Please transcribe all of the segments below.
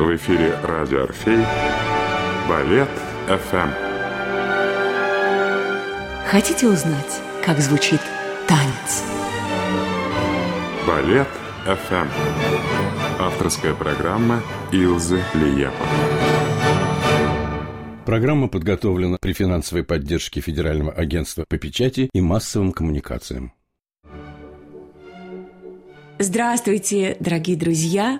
В эфире радио «Орфей» Балет ФМ. Хотите узнать, как звучит танец? Балет ФМ. Авторская программа Илзы Лиепа. Программа подготовлена при финансовой поддержке Федерального агентства по печати и массовым коммуникациям. Здравствуйте, дорогие друзья!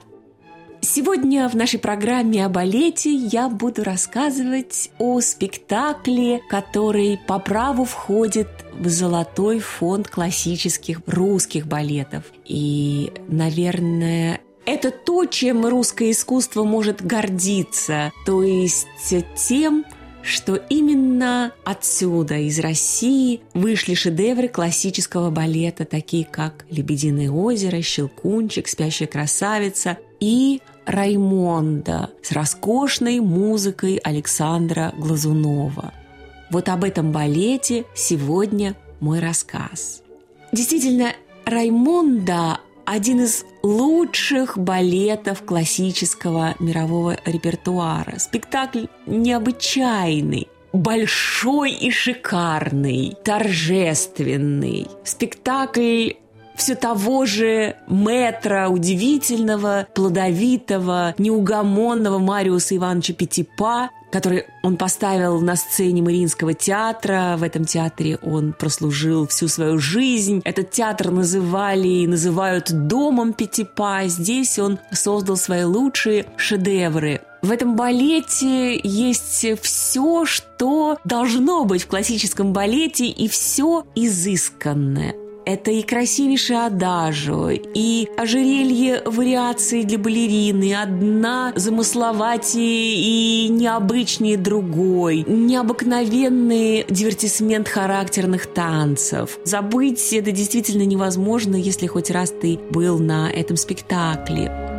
Сегодня в нашей программе о балете я буду рассказывать о спектакле, который по праву входит в золотой фонд классических русских балетов. И, наверное, это то, чем русское искусство может гордиться, то есть тем, что именно отсюда, из России, вышли шедевры классического балета, такие как «Лебединое озеро», «Щелкунчик», «Спящая красавица» и Раймонда с роскошной музыкой Александра Глазунова. Вот об этом балете сегодня мой рассказ. Действительно, Раймонда один из лучших балетов классического мирового репертуара. Спектакль необычайный, большой и шикарный, торжественный. Спектакль все того же метра удивительного, плодовитого, неугомонного Мариуса Ивановича Петипа, который он поставил на сцене Мариинского театра. В этом театре он прослужил всю свою жизнь. Этот театр называли и называют домом Петипа. Здесь он создал свои лучшие шедевры. В этом балете есть все, что должно быть в классическом балете, и все изысканное. Это и красивейшее адажо, и ожерелье вариации для балерины, одна замысловатее и необычнее другой, необыкновенный дивертисмент характерных танцев. Забыть это действительно невозможно, если хоть раз ты был на этом спектакле.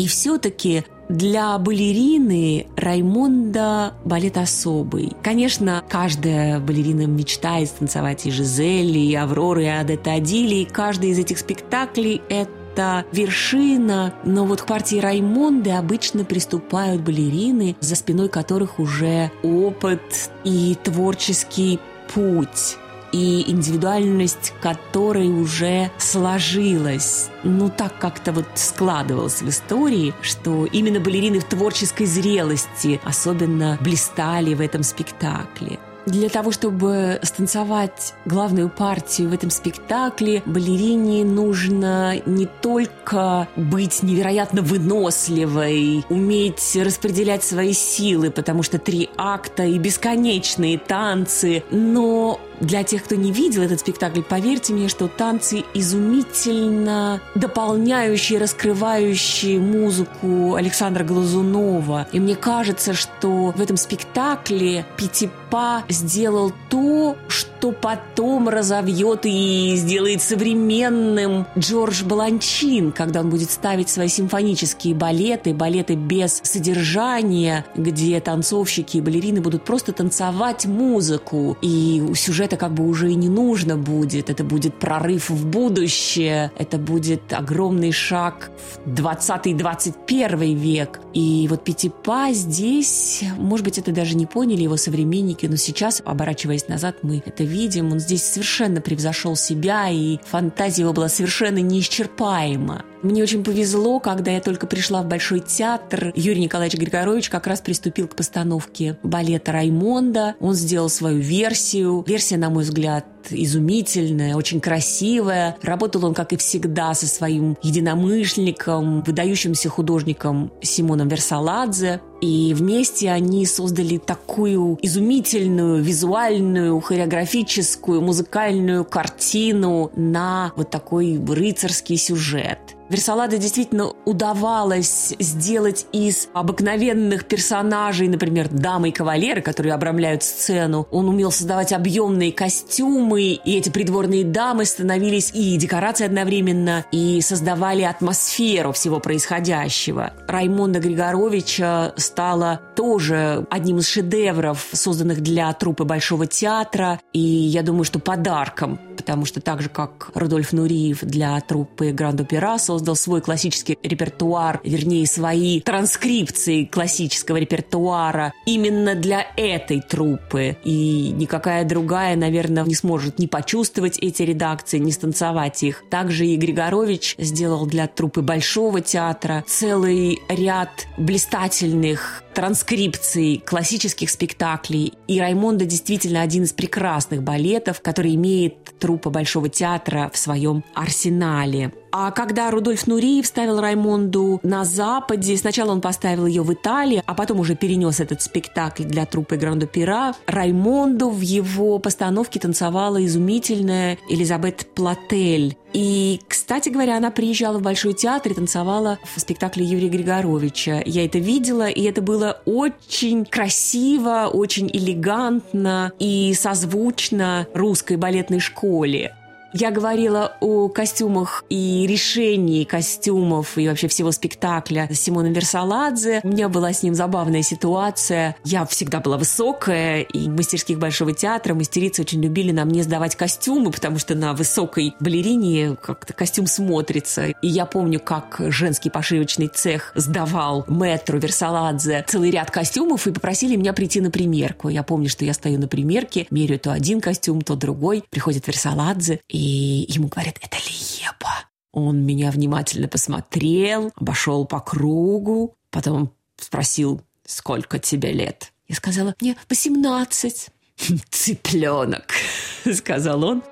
И все-таки для балерины Раймонда балет особый. Конечно, каждая балерина мечтает танцевать и Жизель, и Аврора, и Адетта Адили, и каждый из этих спектаклей – это это вершина, но вот к партии Раймонды обычно приступают балерины, за спиной которых уже опыт и творческий путь и индивидуальность которой уже сложилась. Ну, так как-то вот складывалось в истории, что именно балерины в творческой зрелости особенно блистали в этом спектакле. Для того, чтобы станцевать главную партию в этом спектакле, балерине нужно не только быть невероятно выносливой, уметь распределять свои силы, потому что три акта и бесконечные танцы, но для тех, кто не видел этот спектакль, поверьте мне, что танцы изумительно дополняющие, раскрывающие музыку Александра Глазунова. И мне кажется, что в этом спектакле Пятипа сделал то, что потом разовьет и сделает современным Джордж Баланчин, когда он будет ставить свои симфонические балеты, балеты без содержания, где танцовщики и балерины будут просто танцевать музыку. И сюжет это как бы уже и не нужно будет. Это будет прорыв в будущее. Это будет огромный шаг в 20-21 век. И вот Пятипа здесь, может быть, это даже не поняли его современники, но сейчас, оборачиваясь назад, мы это видим. Он здесь совершенно превзошел себя, и фантазия его была совершенно неисчерпаема. Мне очень повезло, когда я только пришла в Большой театр. Юрий Николаевич Григорович как раз приступил к постановке балета «Раймонда». Он сделал свою версию. Версия, на мой взгляд, изумительная, очень красивая. Работал он, как и всегда, со своим единомышленником, выдающимся художником Симоном Версаладзе. И вместе они создали такую изумительную визуальную, хореографическую, музыкальную картину на вот такой рыцарский сюжет. Версаладе действительно удавалось сделать из обыкновенных персонажей, например, дамы и кавалеры, которые обрамляют сцену. Он умел создавать объемные костюмы, и эти придворные дамы становились и декорацией одновременно, и создавали атмосферу всего происходящего. Раймонда Григоровича стала тоже одним из шедевров, созданных для труппы Большого театра, и я думаю, что подарком потому что так же, как Рудольф Нуриев для труппы Гранд-Опера создал свой классический репертуар, вернее, свои транскрипции классического репертуара именно для этой труппы. И никакая другая, наверное, не сможет не почувствовать эти редакции, не станцевать их. Также и Григорович сделал для труппы Большого театра целый ряд блистательных транскрипций классических спектаклей. И Раймонда действительно один из прекрасных балетов, который имеет труппа Большого театра в своем арсенале. А когда Рудольф Нуриев ставил Раймонду на Западе, сначала он поставил ее в Италии, а потом уже перенес этот спектакль для труппы Грандо Пера, Раймонду в его постановке танцевала изумительная Элизабет Платель. И, кстати говоря, она приезжала в Большой театр и танцевала в спектакле Юрия Григоровича. Я это видела, и это было очень красиво, очень элегантно и созвучно русской балетной школе. Я говорила о костюмах и решении костюмов и вообще всего спектакля с Симоном Версаладзе. У меня была с ним забавная ситуация. Я всегда была высокая, и в мастерских Большого театра мастерицы очень любили на мне сдавать костюмы, потому что на высокой балерине как-то костюм смотрится. И я помню, как женский пошивочный цех сдавал мэтру Версаладзе целый ряд костюмов и попросили меня прийти на примерку. Я помню, что я стою на примерке, меряю то один костюм, то другой. Приходит Версаладзе, и и ему говорят, это Лиепа. Он меня внимательно посмотрел, обошел по кругу, потом спросил, сколько тебе лет? Я сказала, мне 18. «Цыпленок», — сказал он.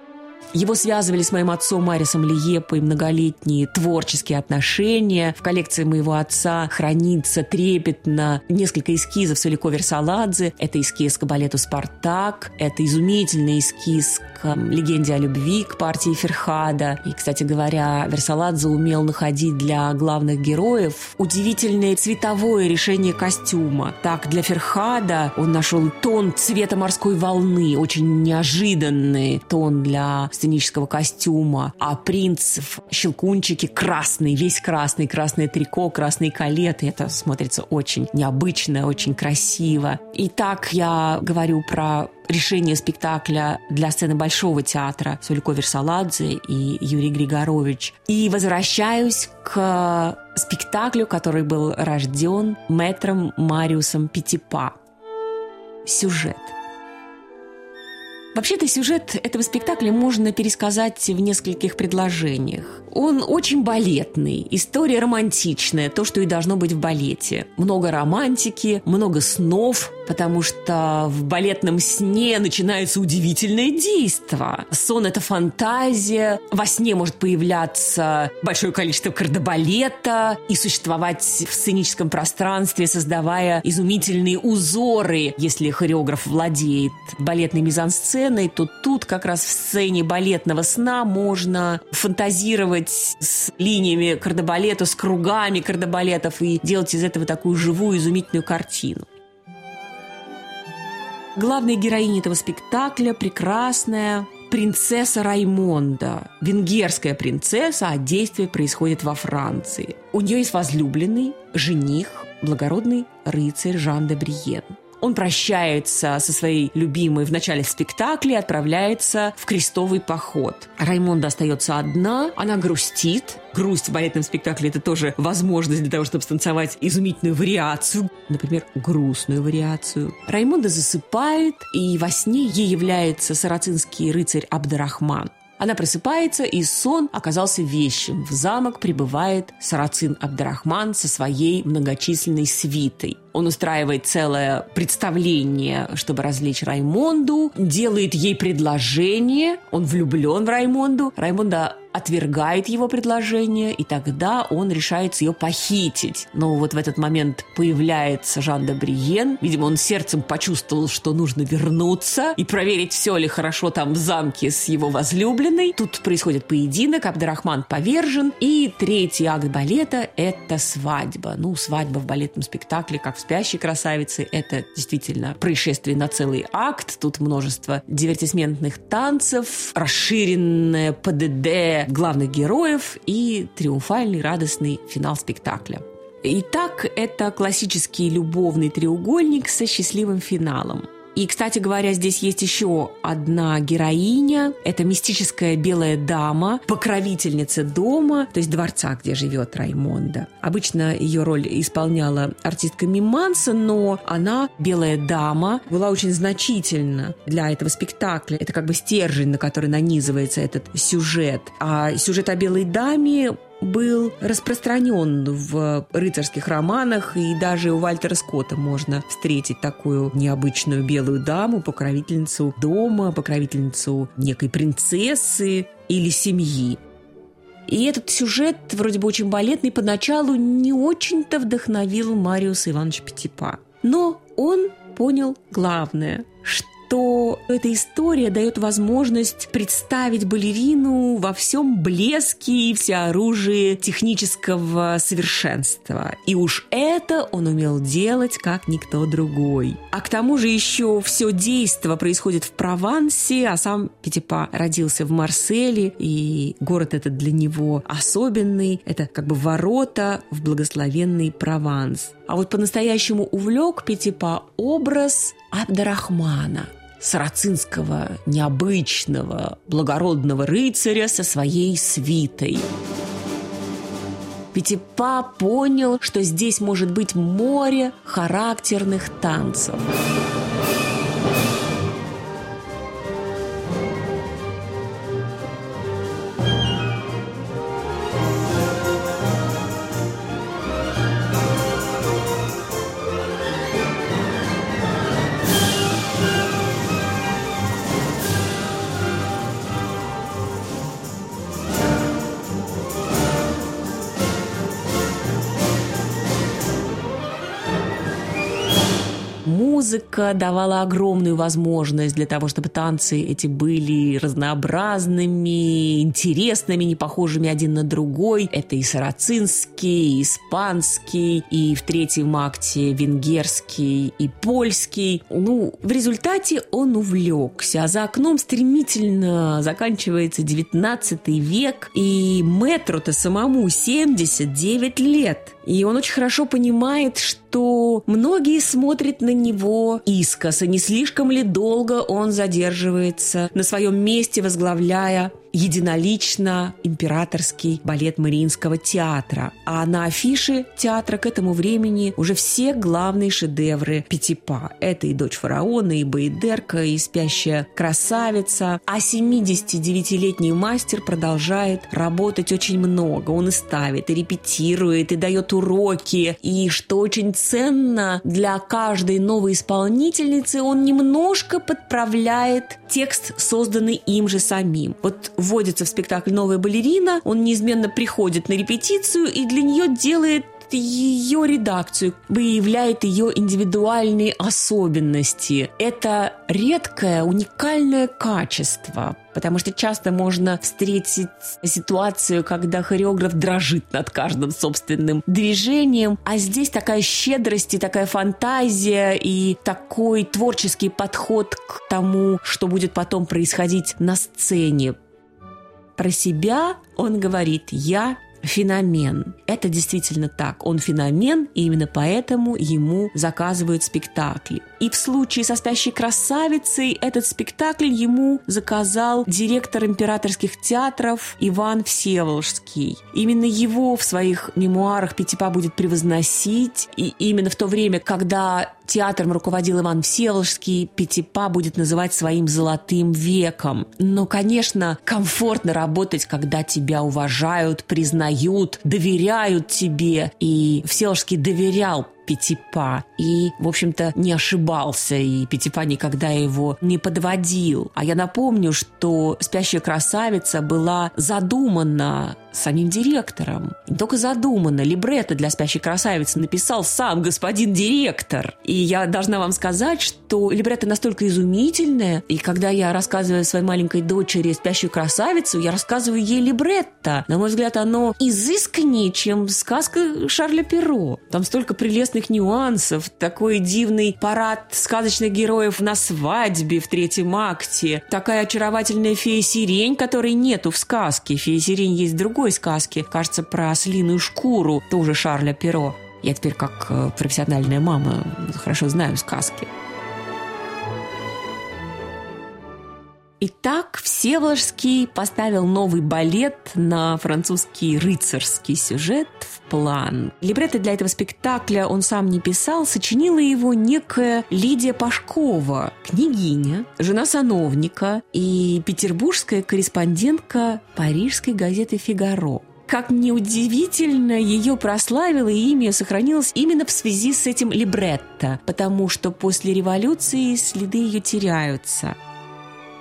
Его связывали с моим отцом Марисом Лиепой многолетние творческие отношения. В коллекции моего отца хранится трепетно несколько эскизов Солико Версаладзе. Это эскиз к балету «Спартак», это изумительный эскиз к легенде о любви, к партии Ферхада. И, кстати говоря, Версаладзе умел находить для главных героев удивительное цветовое решение костюма. Так, для Ферхада он нашел тон цвета морской волны, очень неожиданный тон для сценического костюма, а принц в щелкунчике красный, весь красный, красное трико, красные калеты. Это смотрится очень необычно, очень красиво. И так я говорю про решение спектакля для сцены Большого театра Сулико Версаладзе и Юрий Григорович. И возвращаюсь к спектаклю, который был рожден мэтром Мариусом Пятипа. Сюжет – Вообще-то сюжет этого спектакля можно пересказать в нескольких предложениях. Он очень балетный, история романтичная, то, что и должно быть в балете. Много романтики, много снов, потому что в балетном сне начинается удивительное действо. Сон – это фантазия, во сне может появляться большое количество кардебалета и существовать в сценическом пространстве, создавая изумительные узоры. Если хореограф владеет балетной мизансценой, то тут как раз в сцене балетного сна можно фантазировать работать с линиями кардебалета, с кругами кардебалетов и делать из этого такую живую, изумительную картину. Главная героиня этого спектакля – прекрасная принцесса Раймонда, венгерская принцесса, а действие происходит во Франции. У нее есть возлюбленный, жених, благородный рыцарь Жан де Бриен – он прощается со своей любимой в начале спектакля и отправляется в крестовый поход. Раймонда остается одна, она грустит. Грусть в балетном спектакле – это тоже возможность для того, чтобы станцевать изумительную вариацию, например, грустную вариацию. Раймонда засыпает, и во сне ей является сарацинский рыцарь Абдарахман. Она просыпается, и сон оказался вещим. В замок прибывает Сарацин Абдрахман со своей многочисленной свитой. Он устраивает целое представление, чтобы развлечь Раймонду, делает ей предложение, он влюблен в Раймонду. Раймонда отвергает его предложение, и тогда он решается ее похитить. Но вот в этот момент появляется Жан де Бриен. Видимо, он сердцем почувствовал, что нужно вернуться и проверить, все ли хорошо там в замке с его возлюбленной. Тут происходит поединок, Абдрахман повержен, и третий акт балета – это свадьба. Ну, свадьба в балетном спектакле, как в «Спящей красавице», это действительно происшествие на целый акт. Тут множество дивертисментных танцев, расширенное ПДД, главных героев и триумфальный радостный финал спектакля. Итак, это классический любовный треугольник со счастливым финалом – и, кстати говоря, здесь есть еще одна героиня. Это мистическая белая дама, покровительница дома, то есть дворца, где живет Раймонда. Обычно ее роль исполняла артистка Миманса, но она, белая дама, была очень значительна для этого спектакля. Это как бы стержень, на который нанизывается этот сюжет. А сюжет о белой даме был распространен в рыцарских романах, и даже у Вальтера Скотта можно встретить такую необычную белую даму, покровительницу дома, покровительницу некой принцессы или семьи. И этот сюжет, вроде бы очень балетный, поначалу не очень-то вдохновил Мариуса Ивановича Петипа. Но он понял главное, что то эта история дает возможность представить балерину во всем блеске и всеоружии технического совершенства. И уж это он умел делать, как никто другой. А к тому же еще все действо происходит в Провансе, а сам Петипа родился в Марселе, и город этот для него особенный. Это как бы ворота в благословенный Прованс. А вот по-настоящему увлек Петипа образ Абдарахмана – сарацинского необычного благородного рыцаря со своей свитой. Петипа понял, что здесь может быть море характерных танцев. Музыка давала огромную возможность для того, чтобы танцы эти были разнообразными, интересными, не похожими один на другой. Это и сарацинский, и испанский, и в третьем акте венгерский, и польский. Ну, в результате он увлекся. А за окном стремительно заканчивается 19 век, и метру-то самому 79 лет. И он очень хорошо понимает, что многие смотрят на него искоса, не слишком ли долго он задерживается на своем месте, возглавляя единолично императорский балет Мариинского театра. А на афише театра к этому времени уже все главные шедевры Пятипа. Это и «Дочь фараона», и «Баидерка», и «Спящая красавица». А 79-летний мастер продолжает работать очень много. Он и ставит, и репетирует, и дает уроки. И что очень ценно для каждой новой исполнительницы, он немножко подправляет текст, созданный им же самим. Вот вводится в спектакль новая балерина, он неизменно приходит на репетицию и для нее делает ее редакцию, выявляет ее индивидуальные особенности. Это редкое, уникальное качество, потому что часто можно встретить ситуацию, когда хореограф дрожит над каждым собственным движением, а здесь такая щедрость и такая фантазия и такой творческий подход к тому, что будет потом происходить на сцене. Про себя он говорит «я феномен. Это действительно так. Он феномен, и именно поэтому ему заказывают спектакли. И в случае со «Спящей красавицей» этот спектакль ему заказал директор императорских театров Иван Всеволожский. Именно его в своих мемуарах Пятипа будет превозносить, и именно в то время, когда театром руководил Иван Всеволожский, Пятипа будет называть своим золотым веком. Но, конечно, комфортно работать, когда тебя уважают, признают, доверяют тебе. И Всеволожский доверял Пятипа. И, в общем-то, не ошибался, и Пятипа никогда его не подводил. А я напомню, что «Спящая красавица» была задумана самим директором. Не только задумано, либретто для «Спящей красавицы» написал сам господин директор. И я должна вам сказать, что либретто настолько изумительное, и когда я рассказываю своей маленькой дочери «Спящую красавицу», я рассказываю ей либретто. На мой взгляд, оно изысканнее, чем сказка Шарля Перро. Там столько прелестных нюансов, такой дивный парад сказочных героев на свадьбе в третьем акте, такая очаровательная фея-сирень, которой нету в сказке. Фея-сирень есть в другой сказке, кажется, про ослиную шкуру, тоже Шарля Перо. Я теперь как э, профессиональная мама хорошо знаю сказки. Итак, Всеволожский поставил новый балет на французский рыцарский сюжет в план. Либретто для этого спектакля он сам не писал, сочинила его некая Лидия Пашкова, княгиня, жена сановника и петербургская корреспондентка парижской газеты «Фигаро». Как неудивительно, ее прославило и имя сохранилось именно в связи с этим либретто, потому что после революции следы ее теряются –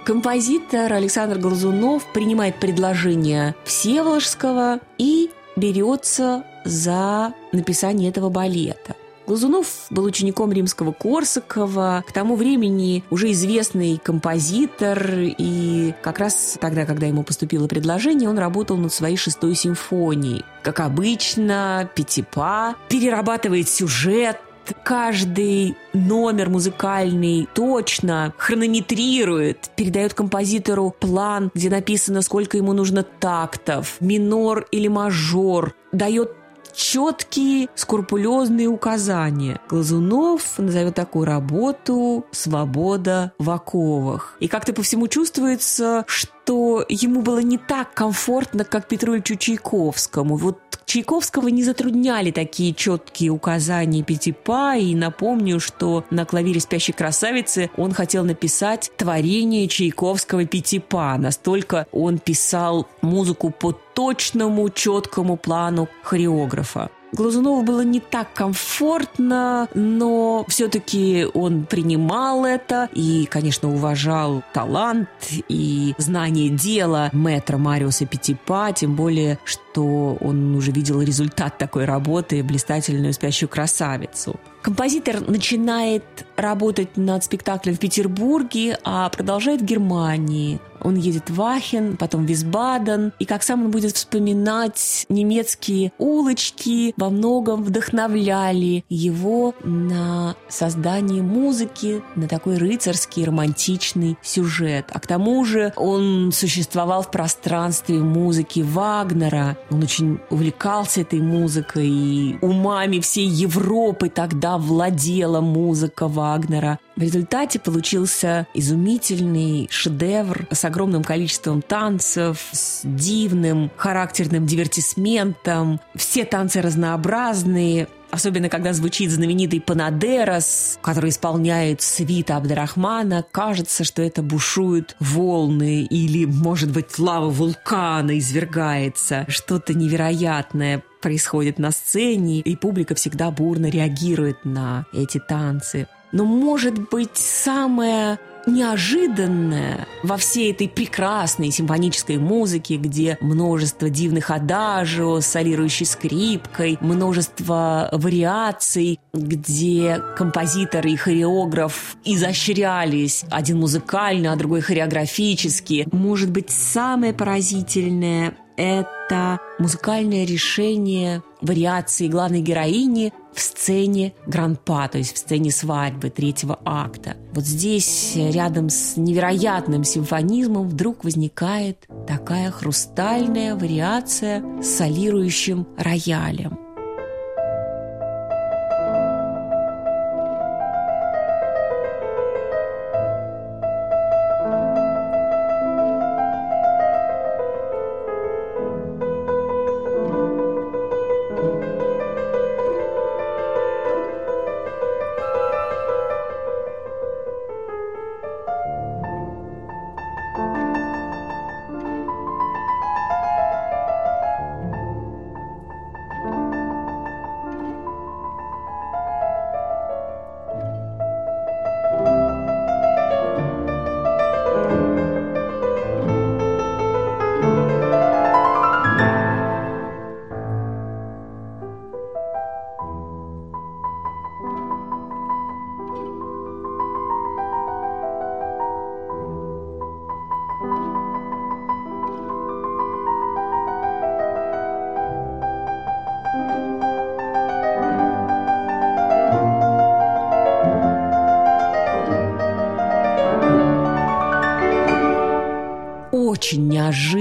Композитор Александр Глазунов принимает предложение Всеволожского и берется за написание этого балета. Глазунов был учеником римского Корсакова, к тому времени уже известный композитор, и как раз тогда, когда ему поступило предложение, он работал над своей шестой симфонией. Как обычно, Пятипа перерабатывает сюжет, каждый номер музыкальный точно хронометрирует, передает композитору план, где написано, сколько ему нужно тактов, минор или мажор, дает четкие, скрупулезные указания. Глазунов назовет такую работу «Свобода в оковах». И как-то по всему чувствуется, что ему было не так комфортно, как Петру Ильичу Чайковскому. Вот Чайковского не затрудняли такие четкие указания Пятипа, и напомню, что на клавире «Спящей красавицы» он хотел написать творение Чайковского Пятипа. Настолько он писал музыку по точному, четкому плану хореографа. Глазунову было не так комфортно, но все-таки он принимал это и, конечно, уважал талант и знание дела мэтра Мариуса Пятипа, тем более, что он уже видел результат такой работы «Блистательную спящую красавицу». Композитор начинает работать над спектаклем в Петербурге, а продолжает в Германии. Он едет в Ахен, потом в Висбаден, и как сам он будет вспоминать, немецкие улочки во многом вдохновляли его на создание музыки, на такой рыцарский, романтичный сюжет. А к тому же он существовал в пространстве музыки Вагнера. Он очень увлекался этой музыкой, и умами всей Европы тогда владела музыка Вагнера. В результате получился изумительный шедевр с огромным количеством танцев, с дивным характерным дивертисментом. Все танцы разнообразные, Особенно, когда звучит знаменитый Панадерос, который исполняет свита Абдрахмана, кажется, что это бушуют волны или, может быть, лава вулкана извергается. Что-то невероятное происходит на сцене, и публика всегда бурно реагирует на эти танцы. Но, может быть, самое неожиданное во всей этой прекрасной симфонической музыке, где множество дивных адажио с солирующей скрипкой, множество вариаций, где композитор и хореограф изощрялись, один музыкально, а другой хореографически. Может быть, самое поразительное это музыкальное решение вариации главной героини в сцене гранпа, то есть в сцене свадьбы третьего акта. Вот здесь, рядом с невероятным симфонизмом, вдруг возникает такая хрустальная вариация с солирующим роялем.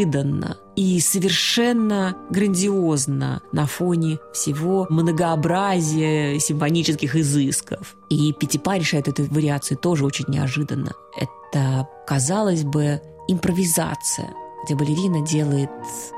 Неожиданно и совершенно грандиозно на фоне всего многообразия симфонических изысков. И Пятипа решает эту вариацию тоже очень неожиданно. Это, казалось бы, импровизация – где балерина делает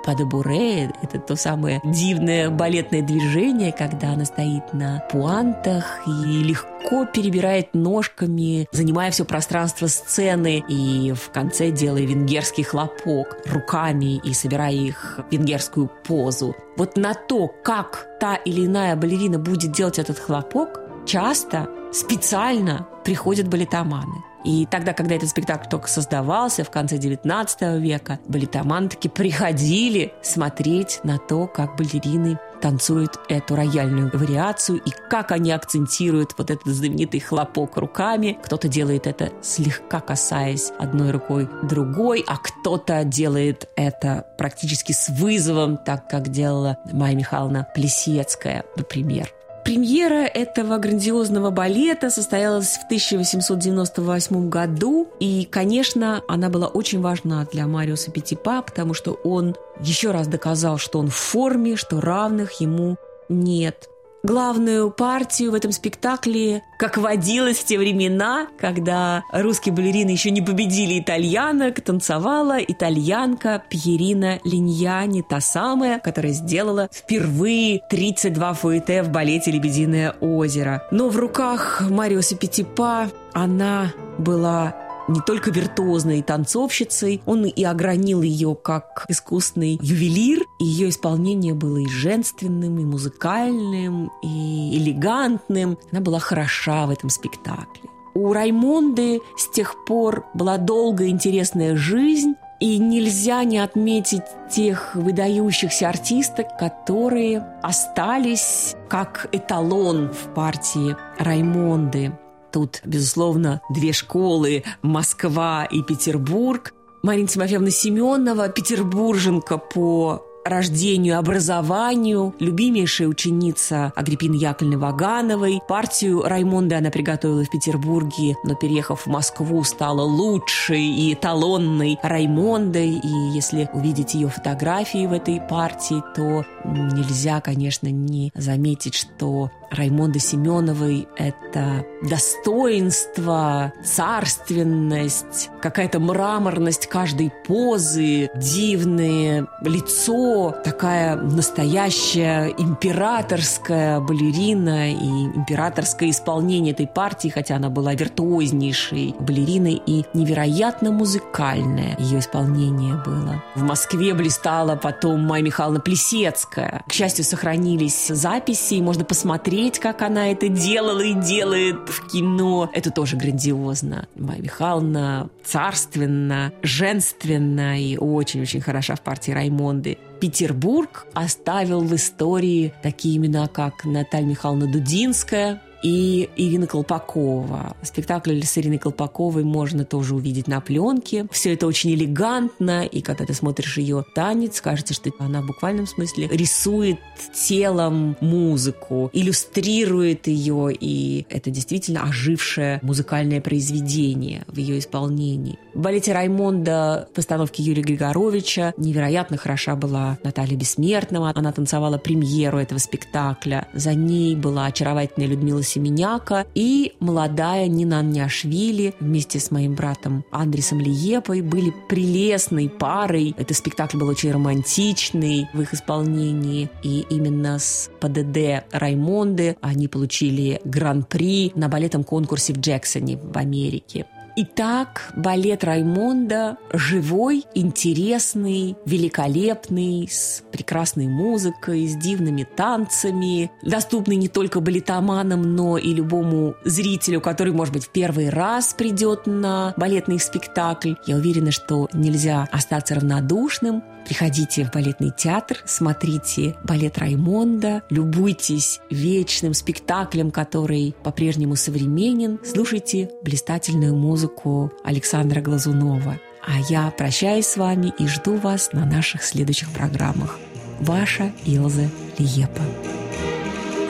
падебуре, это то самое дивное балетное движение, когда она стоит на пуантах и легко перебирает ножками, занимая все пространство сцены и в конце делая венгерский хлопок руками и собирая их в венгерскую позу. Вот на то, как та или иная балерина будет делать этот хлопок, часто специально приходят балетоманы. И тогда, когда этот спектакль только создавался, в конце XIX века, балетоманы приходили смотреть на то, как балерины танцуют эту рояльную вариацию и как они акцентируют вот этот знаменитый хлопок руками. Кто-то делает это слегка касаясь одной рукой другой, а кто-то делает это практически с вызовом, так как делала Майя Михайловна Плесецкая, например. Премьера этого грандиозного балета состоялась в 1898 году, и, конечно, она была очень важна для Мариуса Петипа, потому что он еще раз доказал, что он в форме, что равных ему нет. Главную партию в этом спектакле, как водилось в те времена, когда русские балерины еще не победили итальянок, танцевала итальянка Пьерина Линьяни, та самая, которая сделала впервые 32 фуэте в балете «Лебединое озеро». Но в руках Мариуса Петипа она была не только виртуозной танцовщицей, он и огранил ее как искусный ювелир. Ее исполнение было и женственным, и музыкальным, и элегантным. Она была хороша в этом спектакле. У Раймонды с тех пор была долгая интересная жизнь, и нельзя не отметить тех выдающихся артисток, которые остались как эталон в партии Раймонды. Тут, безусловно, две школы – Москва и Петербург. Марина Тимофеевна Семенова, петербурженка по рождению, образованию, любимейшая ученица Агриппины Яковлевны Вагановой. Партию Раймонды она приготовила в Петербурге, но, переехав в Москву, стала лучшей и эталонной Раймондой. И если увидеть ее фотографии в этой партии, то нельзя, конечно, не заметить, что Раймонда Семеновой это достоинство, царственность, какая-то мраморность каждой позы, дивное лицо, такая настоящая императорская балерина и императорское исполнение этой партии, хотя она была виртуознейшей балериной и невероятно музыкальное ее исполнение было. В Москве блистала потом Майя Михайловна Плесецкая. К счастью, сохранились записи, и можно посмотреть как она это делала и делает в кино. Это тоже грандиозно. Майя Михайловна царственно, женственно и очень-очень хороша в партии Раймонды. Петербург оставил в истории такие имена, как Наталья Михайловна Дудинская, и Ирина Колпакова. Спектакль с Ириной Колпаковой можно тоже увидеть на пленке. Все это очень элегантно, и когда ты смотришь ее танец, кажется, что она в буквальном смысле рисует телом музыку, иллюстрирует ее, и это действительно ожившее музыкальное произведение в ее исполнении. В балете Раймонда в постановке Юрия Григоровича невероятно хороша была Наталья Бессмертного. Она танцевала премьеру этого спектакля. За ней была очаровательная Людмила Семеняка и молодая Нина Няшвили вместе с моим братом Андресом Лиепой были прелестной парой. Этот спектакль был очень романтичный в их исполнении. И именно с ПДД Раймонды они получили гран-при на балетном конкурсе в Джексоне в Америке. Итак, балет Раймонда живой, интересный, великолепный, с прекрасной музыкой, с дивными танцами, доступный не только балетоманам, но и любому зрителю, который, может быть, в первый раз придет на балетный спектакль. Я уверена, что нельзя остаться равнодушным Приходите в балетный театр, смотрите балет Раймонда, любуйтесь вечным спектаклем, который по-прежнему современен, слушайте блистательную музыку Александра Глазунова. А я прощаюсь с вами и жду вас на наших следующих программах. Ваша Илза Лиепа.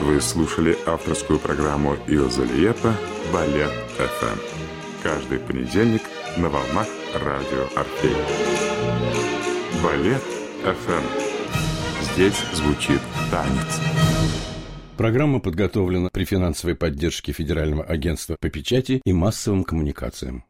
Вы слушали авторскую программу Илза Лиепа «Балет ФМ». Каждый понедельник на волнах радио «Орфей». Балет ФМ. Здесь звучит танец. Программа подготовлена при финансовой поддержке Федерального агентства по печати и массовым коммуникациям.